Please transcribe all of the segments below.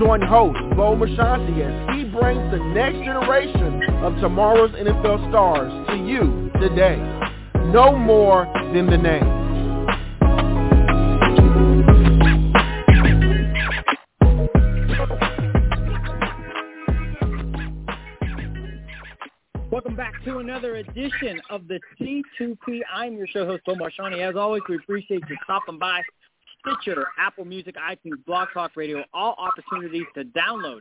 Join host Bo Marchionte as he brings the next generation of tomorrow's NFL stars to you today. Know more than the name. Welcome back to another edition of the C2P. I'm your show host, Bo Marchionte. As always, we appreciate you stopping by. Stitcher, Apple Music, iTunes, Blog Talk Radio, all opportunities to download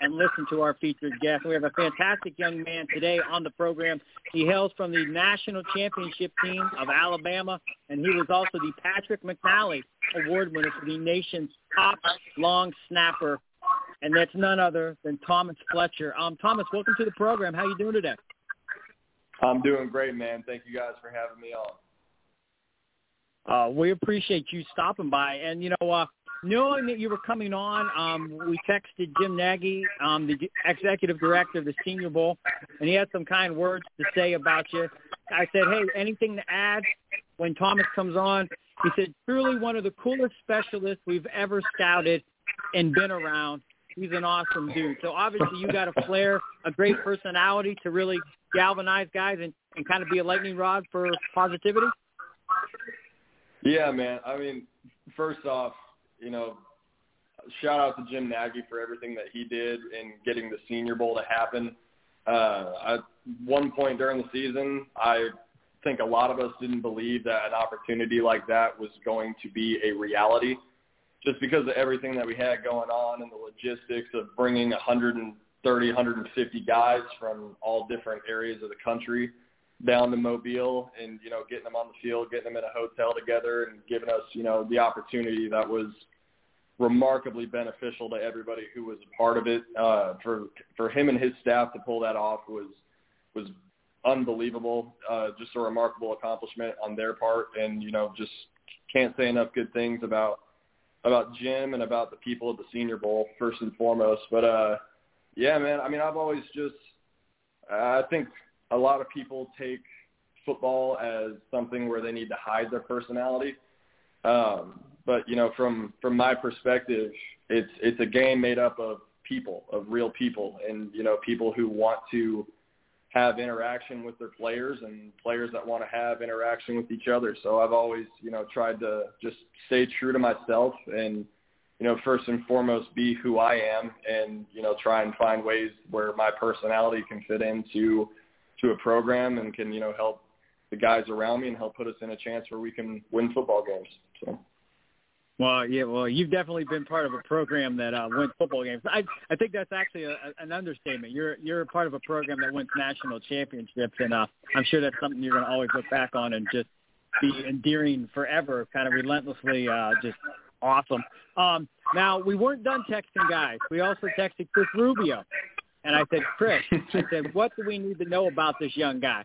and listen to our featured guest. We have a fantastic young man today on the program. He hails from the national championship team of Alabama, and he was also the Patrick Mannelly Award winner for the nation's top long snapper, and that's none other than Thomas Fletcher. Um, Thomas, welcome to the program. How are you doing today? I'm doing great, man. Thank you guys for having me on. Uh, we appreciate you stopping by. And, you know, uh, knowing that you were coming on, um, we texted Jim Nagy, um, the executive director of the Senior Bowl, and he had some kind words to say about you. I said, hey, anything to add when Thomas comes on? He said, truly one of the coolest specialists we've ever scouted and been around. He's an awesome dude. So obviously you got a flair, a great personality to really galvanize guys and, and kind of be a lightning rod for positivity. Yeah, man. I mean, first off, you know, shout out to Jim Nagy for everything that he did in getting the Senior Bowl to happen. Uh, at one point during the season, I think a lot of us didn't believe that an opportunity like that was going to be a reality just because of everything that we had going on and the logistics of bringing 130, 150 guys from all different areas of the country down to Mobile and, you know, getting them on the field, getting them in a hotel together and giving us, you know, the opportunity that was remarkably beneficial to everybody who was a part of it. Uh, for, for him and his staff to pull that off was, was unbelievable. Uh, just a remarkable accomplishment on their part. And, you know, just can't say enough good things about, about Jim and about the people at the Senior Bowl first and foremost. But, uh, yeah, man, I mean, I've always just, I think a lot of people take football as something where they need to hide their personality. Um, but you know, from from my perspective, it's it's a game made up of people, of real people, and you know, people who want to have interaction with their players and players that want to have interaction with each other. So I've always, you know, tried to just stay true to myself and, you know, first and foremost be who I am and, you know, try and find ways where my personality can fit into to a program and can you know help the guys around me and help put us in a chance where we can win football games. So. Well, yeah, well, you've definitely been part of a program that uh, wins football games. I I think that's actually a, an understatement. You're you're a part of a program that wins national championships, and uh, I'm sure that's something you're going to always look back on and just be endearing forever, kind of relentlessly, uh, just awesome. Um, now we weren't done texting guys. We also texted Chris Rubio, and I said, Chris, I said, what do we need to know about this young guy?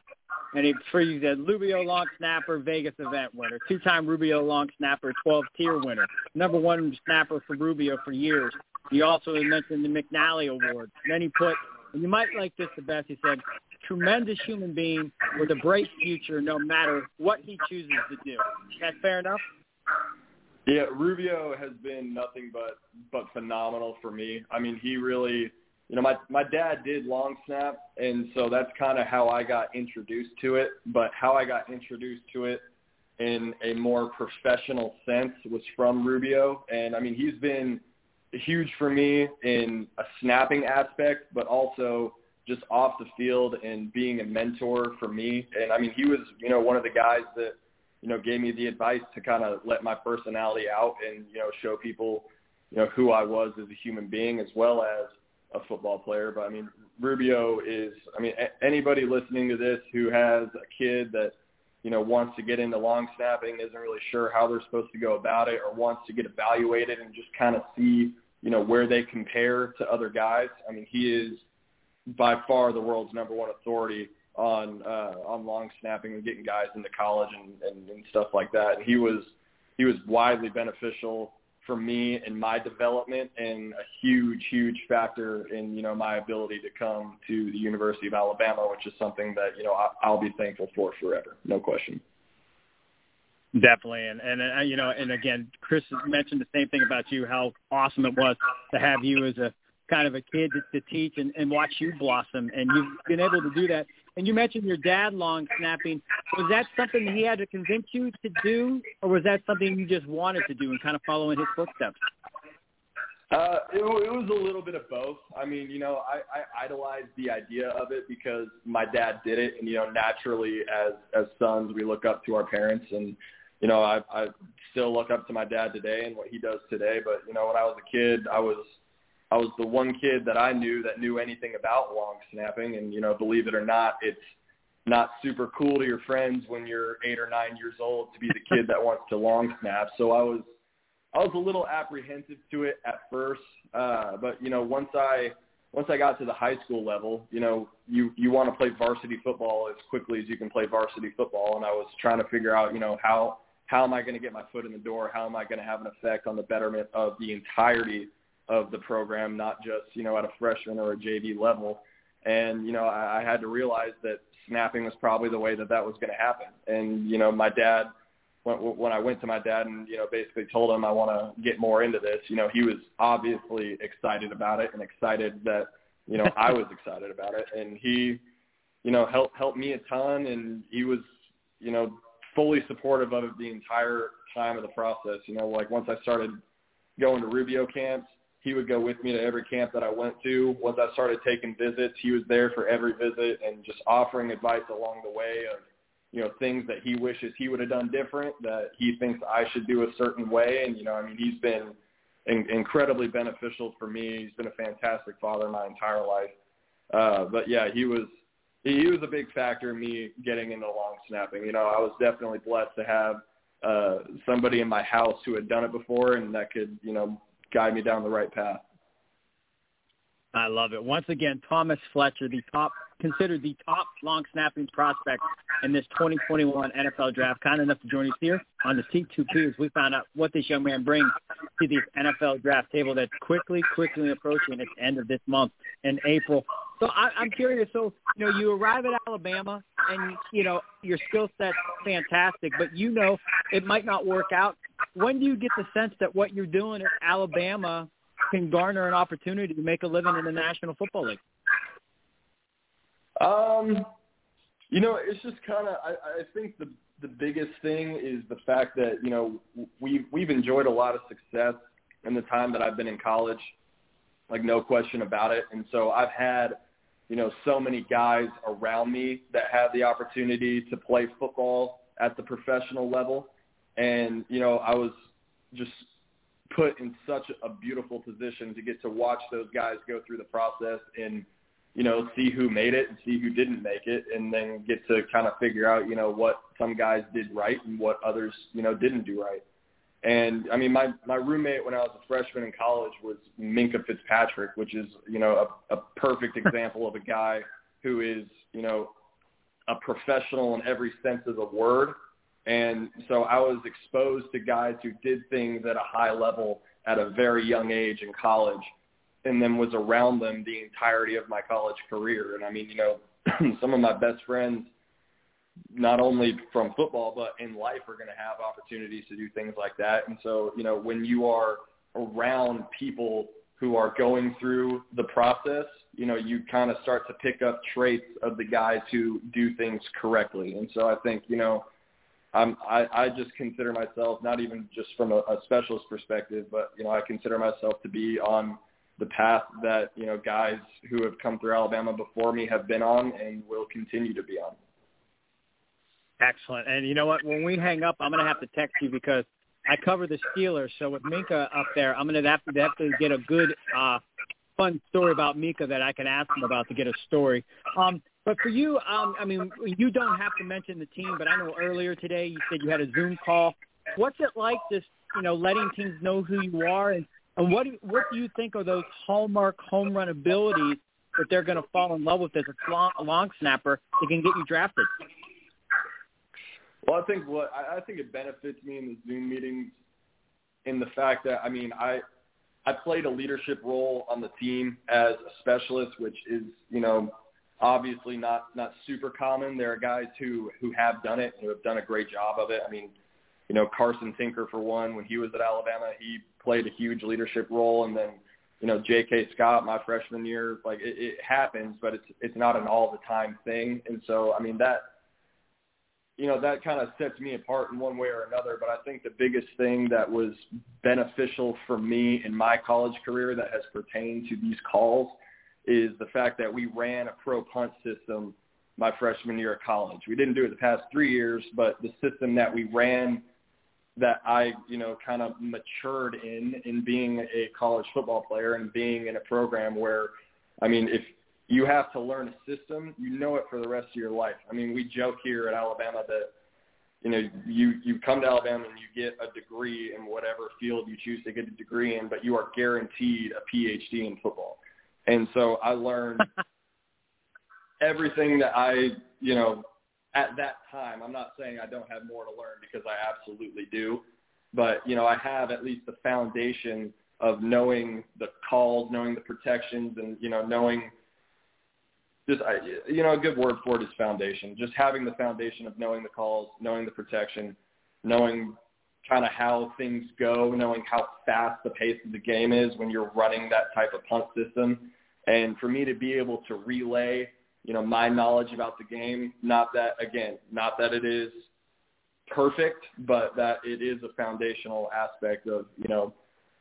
And he, he said, Rubio long snapper, Vegas event winner, two-time Rubio long snapper, 12-tier winner, number one snapper for Rubio for years. He also mentioned the Mannelly Award. And then he put, and you might like this the best, he said, tremendous human being with a bright future no matter what he chooses to do. Is that fair enough? Yeah, Rubio has been nothing but but phenomenal for me. I mean, he really – you know, my my dad did long snap, and so that's kind of how I got introduced to it. But how I got introduced to it in a more professional sense was from Rubio, and I mean he's been huge for me in a snapping aspect, but also just off the field and being a mentor for me. And I mean he was you know one of the guys that you know gave me the advice to kind of let my personality out and you know show people you know who I was as a human being as well as a football player, but I mean Rubio is. I mean anybody listening to this who has a kid that you know wants to get into long snapping, isn't really sure how they're supposed to go about it, or wants to get evaluated and just kind of see you know where they compare to other guys. I mean he is by far the world's number one authority on uh, on long snapping and getting guys into college and, and, and stuff like that. And he was he was widely beneficial for me and my development and a huge, huge factor in, you know, my ability to come to the University of Alabama, which is something that, you know, I'll be thankful for forever. No question. Definitely, and and uh, you know, and again, Chris mentioned the same thing about you, how awesome it was to have you as a kind of a kid to, to teach and, and watch you blossom, and you've been able to do that. And you mentioned your dad long snapping. Was that something he had to convince you to do, or was that something you just wanted to do and kind of follow in his footsteps? Uh, it, it was a little bit of both. I mean, you know, I, I idolized the idea of it because my dad did it, and you know, naturally, as as sons, we look up to our parents, and you know, I I still look up to my dad today and what he does today. But you know, when I was a kid, I was I was the one kid that I knew that knew anything about long snapping, and you know, believe it or not, it's not super cool to your friends when you're eight or nine years old to be the kid that wants to long snap. So I was I was a little apprehensive to it at first, uh, but you know, once I once I got to the high school level, you know, you you want to play varsity football as quickly as you can play varsity football, and I was trying to figure out, you know, how how am I going to get my foot in the door? How am I going to have an effect on the betterment of the entirety of the program, not just you know at a freshman or a JV level. And you know, I, I had to realize that snapping was probably the way that that was going to happen. And you know, my dad, when, when I went to my dad and you know basically told him I want to get more into this, you know, he was obviously excited about it and excited that you know I was excited about it, and he, you know, helped helped me a ton, and he was, you know, fully supportive of it the entire time of the process. You know, like once I started going to Rubio camps, he would go with me to every camp that I went to. Once I started taking visits, he was there for every visit and just offering advice along the way of, you know, things that he wishes he would have done different, that he thinks I should do a certain way. And, you know, I mean, he's been in- incredibly beneficial for me. He's been a fantastic father my entire life. Uh, but yeah, he was, he was a big factor in me getting into long snapping. You know, I was definitely blessed to have uh, somebody in my house who had done it before and that could, you know, guide me down the right path. I love it. Once again, Thomas Fletcher, the top considered the top long snapping prospect in this 2021 NFL draft, kind enough to join us here on the C2P as we found out what this young man brings to the NFL draft table that's quickly, quickly approaching its end of this month in April. So I, I'm curious. So you know, you arrive at Alabama, and you know your skill set's fantastic, but you know it might not work out. When do you get the sense that what you're doing at Alabama can garner an opportunity to make a living in the National Football League? Um, you know, it's just kind of. I, I think the the biggest thing is the fact that you know we we've enjoyed a lot of success in the time that I've been in college, like no question about it. And so I've had you know so many guys around me that have the opportunity to play football at the professional level, and you know I was just put in such a beautiful position to get to watch those guys go through the process and you know see who made it and see who didn't make it and then get to kind of figure out you know what some guys did right and what others you know didn't do right and I mean my my roommate when I was a freshman in college was Minkah Fitzpatrick which is you know a, a perfect example of a guy who is you know a professional in every sense of the word and so I was exposed to guys who did things at a high level at a very young age in college and then was around them the entirety of my college career. And I mean, you know, some of my best friends, not only from football, but in life are going to have opportunities to do things like that. And so, you know, when you are around people who are going through the process, you know, you kind of start to pick up traits of the guys who do things correctly. And so I think, you know, I'm, I, I just consider myself not even just from a, a specialist perspective, but you know I consider myself to be on the path that you know guys who have come through Alabama before me have been on and will continue to be on. Excellent. And you know what? When we hang up, I'm going to have to text you because I cover the Steelers. So with Minkah up there, I'm going to have to, have to get a good, uh, fun story about Minkah that I can ask him about to get a story. Um, but for you, um, I mean, you don't have to mention the team, but I know earlier today you said you had a Zoom call. What's it like just, you know, letting teams know who you are and, and what do, what do you think are those hallmark home run abilities that they're going to fall in love with as a long, a long snapper that can get you drafted. Well, I think what I think it benefits me in the Zoom meetings in the fact that I mean I I played a leadership role on the team as a specialist, which is you know obviously not not super common. There are guys who who have done it and who have done a great job of it. I mean, you know Carson Tinker for one, when he was at Alabama, he played a huge leadership role, and then you know J.K. Scott my freshman year, like it, it happens, but it's it's not an all the time thing, and so I mean that you know, that kind of sets me apart in one way or another. But I think the biggest thing that was beneficial for me in my college career that has pertained to these calls is the fact that we ran a pro punt system my freshman year of college. We didn't do it the past three years, but the system that we ran that I, you know, kind of matured in, in being a college football player and being in a program where, I mean, if you have to learn a system. You know it for the rest of your life. I mean, we joke here at Alabama that you know you you come to Alabama and you get a degree in whatever field you choose to get a degree in, but you are guaranteed a PhD in football. And so I learned everything that I you know at that time. I'm not saying I don't have more to learn because I absolutely do, but you know I have at least the foundation of knowing the calls, knowing the protections, and you know knowing just I, you know a good word for it is foundation. Just having the foundation of knowing the calls, knowing the protection, knowing kind of how things go, knowing how fast the pace of the game is when you're running that type of punt system, and for me to be able to relay, you know, my knowledge about the game. Not that again, not that it is perfect, but that it is a foundational aspect of you know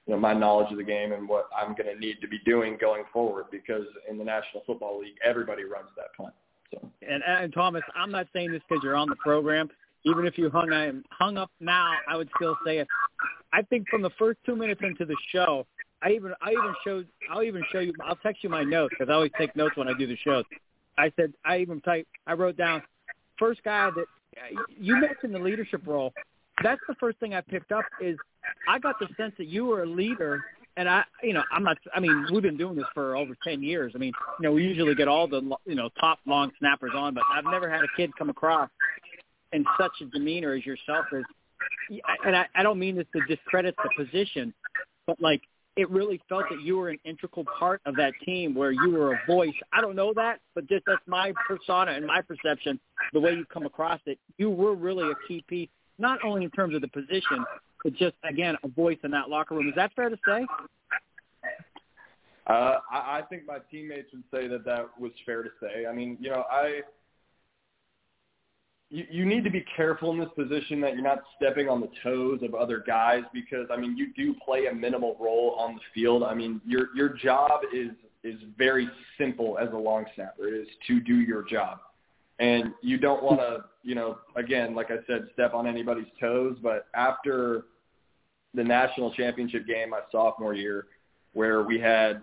you know, my knowledge of the game and what I'm going to need to be doing going forward because in the National Football League, everybody runs that punt. So. And, and Thomas, I'm not saying this because you're on the program. Even if you hung hung up now, I would still say it. I think from the first two minutes into the show, I even I even showed I'll even show you I'll text you my notes because I always take notes when I do the shows. I said I even type I wrote down first guy that you mentioned the leadership role. That's the first thing I picked up is I got the sense that you were a leader, and I, you know, I'm not. I mean, we've been doing this for over ten years. I mean, you know, we usually get all the, you know, top long snappers on, but I've never had a kid come across in such a demeanor as yourself as. And I, I don't mean this to discredit the position, but like it really felt that you were an integral part of that team where you were a voice. I don't know that, but just that's my persona and my perception, the way you come across it. You were really a key piece, not only in terms of the position, but just again a voice in that locker room. Is that fair to say? Uh, I, I think my teammates would say that that was fair to say. I mean, you know, I you, you need to be careful in this position that you're not stepping on the toes of other guys because I mean you do play a minimal role on the field. I mean your your job is is very simple as a long snapper. It is to do your job. And you don't want to, you know, again, like I said, step on anybody's toes. But after the national championship game my sophomore year, where we had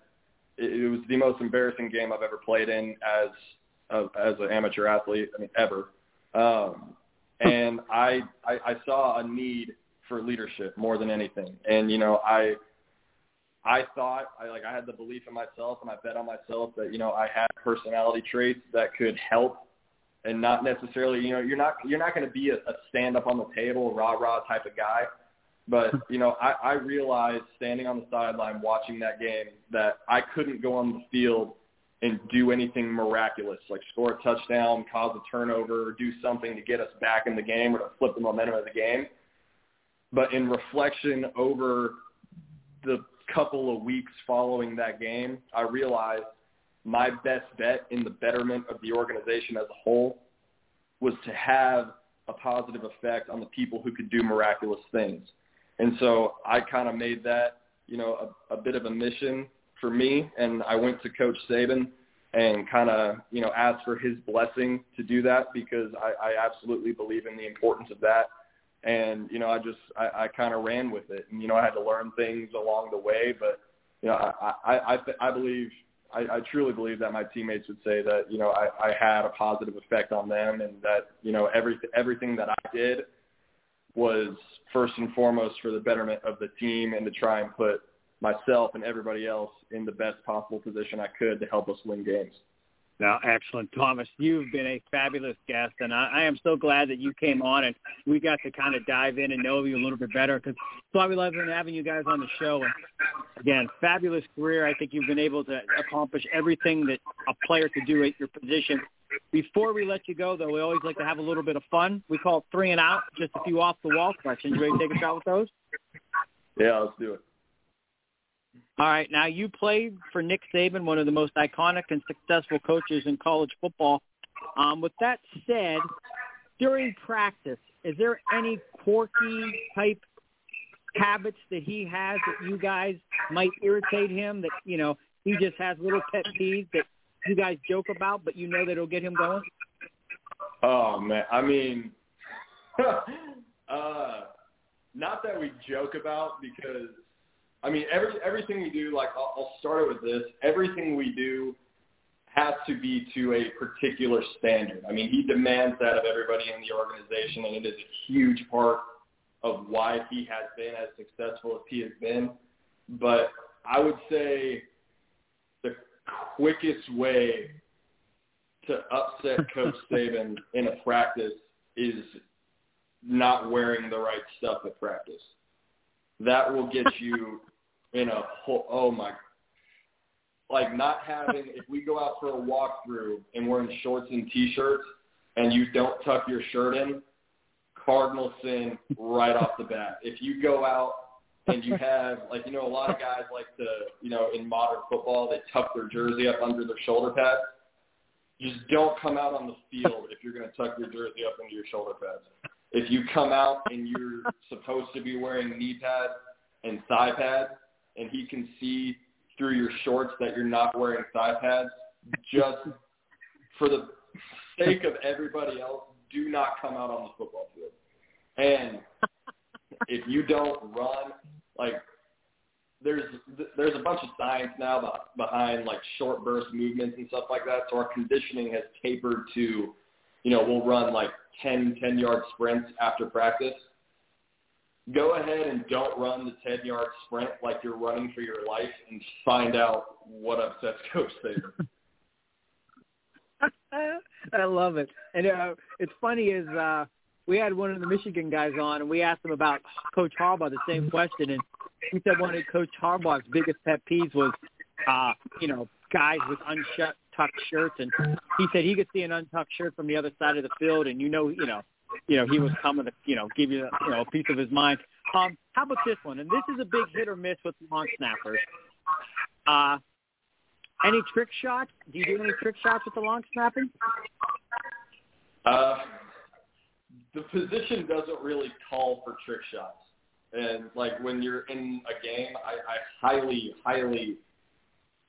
it was the most embarrassing game I've ever played in as a, as an amateur athlete. I mean, ever. Um, and I, I I saw a need for leadership more than anything. And you know, I I thought I like I had the belief in myself and I bet on myself that you know I had personality traits that could help and not necessarily you know you're not you're not going to be a, a stand up on the table rah rah type of guy but you know, I, I realized standing on the sideline watching that game that I couldn't go on the field and do anything miraculous, like score a touchdown, cause a turnover, do something to get us back in the game or to flip the momentum of the game. But in reflection over the couple of weeks following that game, I realized my best bet in the betterment of the organization as a whole was to have a positive effect on the people who could do miraculous things. And so I kind of made that, you know, a, a bit of a mission for me. And I went to Coach Saban and kind of, you know, asked for his blessing to do that because I, I absolutely believe in the importance of that. And, you know, I just, I, I kind of ran with it. And, you know, I had to learn things along the way, but, you know, I, I, I, I believe, I, I truly believe that my teammates would say that, you know, I, I had a positive effect on them and that, you know, every, everything that I did – was first and foremost for the betterment of the team and to try and put myself and everybody else in the best possible position I could to help us win games. No, excellent, Thomas. You've been a fabulous guest, and I, I am so glad that you came on and we got to kind of dive in and know you a little bit better. Because that's why we love having you guys on the show. And again, fabulous career. I think you've been able to accomplish everything that a player could do at your position. Before we let you go, though, we always like to have a little bit of fun. We call it three and out, just a few off the wall questions. You ready to take a shot with those? Yeah, let's do it. All right. Now you played for Nick Saban, one of the most iconic and successful coaches in college football. Um, with that said, during practice, is there any quirky type habits that he has that you guys might irritate him? That you know he just has little pet peeves that you guys joke about, but you know that it'll get him going. Oh man, I mean, uh, not that we joke about because I mean, every everything we do, like I'll, I'll start it with this. Everything we do has to be to a particular standard. I mean, he demands that of everybody in the organization, and it is a huge part of why he has been as successful as he has been. But I would say the quickest way to upset Coach Saban in a practice is not wearing the right stuff at practice. That will get you in a whole, oh my, like not having, if we go out for a walkthrough and we're in shorts and t-shirts and you don't tuck your shirt in, cardinal sin right off the bat. If you go out and you have, like, you know, a lot of guys like to, you know, in modern football, they tuck their jersey up under their shoulder pads. Just don't come out on the field if you're going to tuck your jersey up into your shoulder pads. If you come out and you're supposed to be wearing knee pads and thigh pads, and he can see through your shorts that you're not wearing thigh pads, just for the sake of everybody else, do not come out on the football field. And if you don't run, like there's there's a bunch of science now behind like short burst movements and stuff like that. So our conditioning has tapered to, you know, we'll run like 10 10 yard sprints after practice go ahead and don't run the 10 yard sprint like you're running for your life and find out what upsets Coach Saban. I love it. And uh, it's funny is uh, we had one of the Michigan guys on, and we asked him about Coach Harbaugh the same question, and he said one of Coach Harbaugh's biggest pet peeves was, uh, you know, guys with untucked shirts, and he said he could see an untucked shirt from the other side of the field, and you know, you know, you know, he was coming to, you know, give you, you know, a piece of his mind. Um, how about this one? And this is a big hit or miss with long snappers. Uh, any trick shots? Do you do any trick shots with the long snapping? Uh, the position doesn't really call for trick shots. And like when you're in a game, I, I highly, highly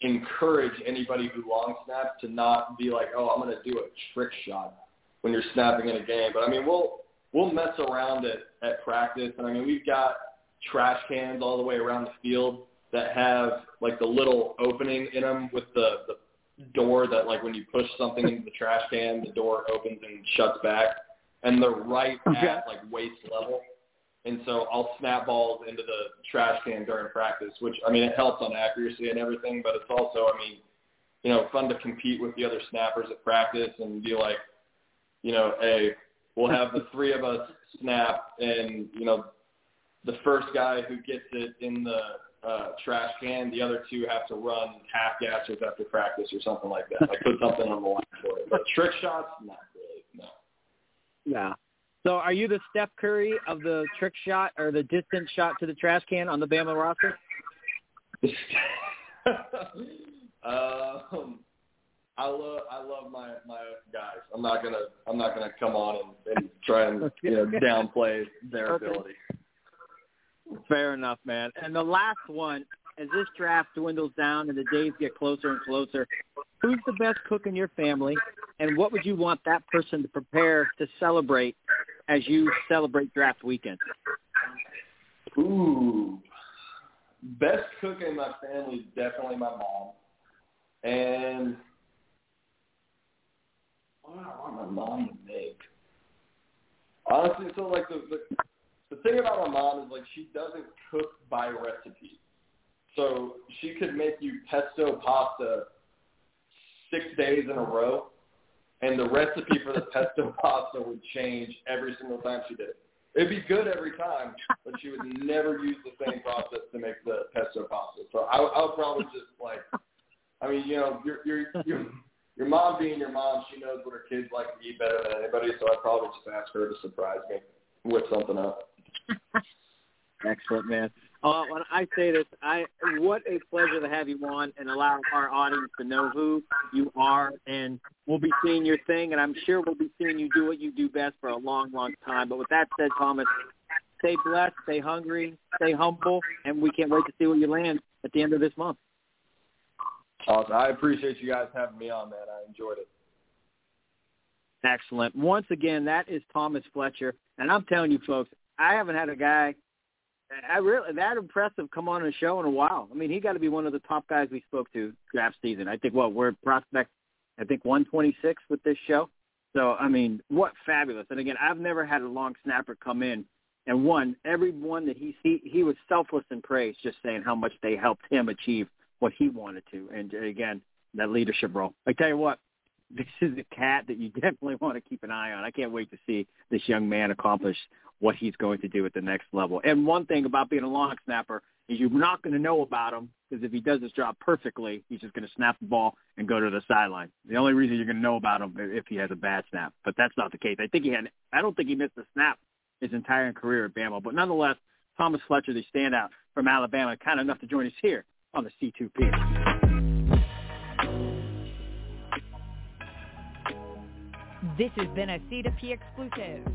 encourage anybody who long snaps to not be like, oh, I'm going to do a trick shot when you're snapping in a game. But I mean, we'll we'll mess around at at practice, and I mean, we've got trash cans all the way around the field that have like the little opening in them with the the door that like when you push something into the trash can, the door opens and shuts back, and they're right okay. at like waist level. And so I'll snap balls into the trash can during practice, which I mean it helps on accuracy and everything, but it's also I mean, you know, fun to compete with the other snappers at practice and be like, you know, a we'll have the three of us snap, and you know, the first guy who gets it in the uh, trash can, the other two have to run half gassers after practice or something like that. Like put something on the line for it. But trick shots, not really. No. Yeah. So are you the Steph Curry of the trick shot or the distance shot to the trash can on the Bama roster? um, I love I love my my guys. I'm not gonna I'm not gonna come on and, and try and you know downplay their okay. ability. Fair enough, man. And the last one, as this draft dwindles down and the days get closer and closer, who's the best cook in your family, and what would you want that person to prepare to celebrate as you celebrate draft weekend? Ooh, best cook in my family is definitely my mom, and what I want my mom to make. Honestly, so like the, the the thing about my mom is like she doesn't cook by recipe. So she could make you pesto pasta six days in a row, and the recipe for the pesto pasta would change every single time she did it. It'd be good every time, but she would never use the same process to make the pesto pasta. So I, I would probably just like, I mean, you know, your your your your mom being your mom, she knows what her kids like to eat better than anybody. So I'd probably just ask her to surprise me, with something up. Excellent, man. Uh, when I say this, I what a pleasure to have you on and allow our audience to know who you are, and we'll be seeing your thing, and I'm sure we'll be seeing you do what you do best for a long, long time. But with that said, Thomas, stay blessed, stay hungry, stay humble, and we can't wait to see where you land at the end of this month. Awesome. I appreciate you guys having me on, man. I enjoyed it. Excellent. Once again, that is Thomas Fletcher, and I'm telling you, folks, I haven't had a guy I really that impressive come on a show in a while. I mean, he got to be one of the top guys we spoke to draft season. I think what we're prospect, I think 126 with this show. So I mean, what fabulous! And again, I've never had a long snapper come in and one every one that he he he was selfless in praise, just saying how much they helped him achieve what he wanted to. And again, that leadership role. I tell you what, this is a cat that you definitely want to keep an eye on. I can't wait to see this young man accomplish what he's going to do at the next level. And one thing about being a long snapper is you're not going to know about him because if he does his job perfectly, he's just going to snap the ball and go to the sideline. The only reason you're going to know about him if he has a bad snap, but that's not the case. I think he had. I don't think he missed a snap his entire career at Bama, but nonetheless, Thomas Fletcher, the standout from Alabama, kind enough to join us here on the C2P. This has been a C2P exclusive.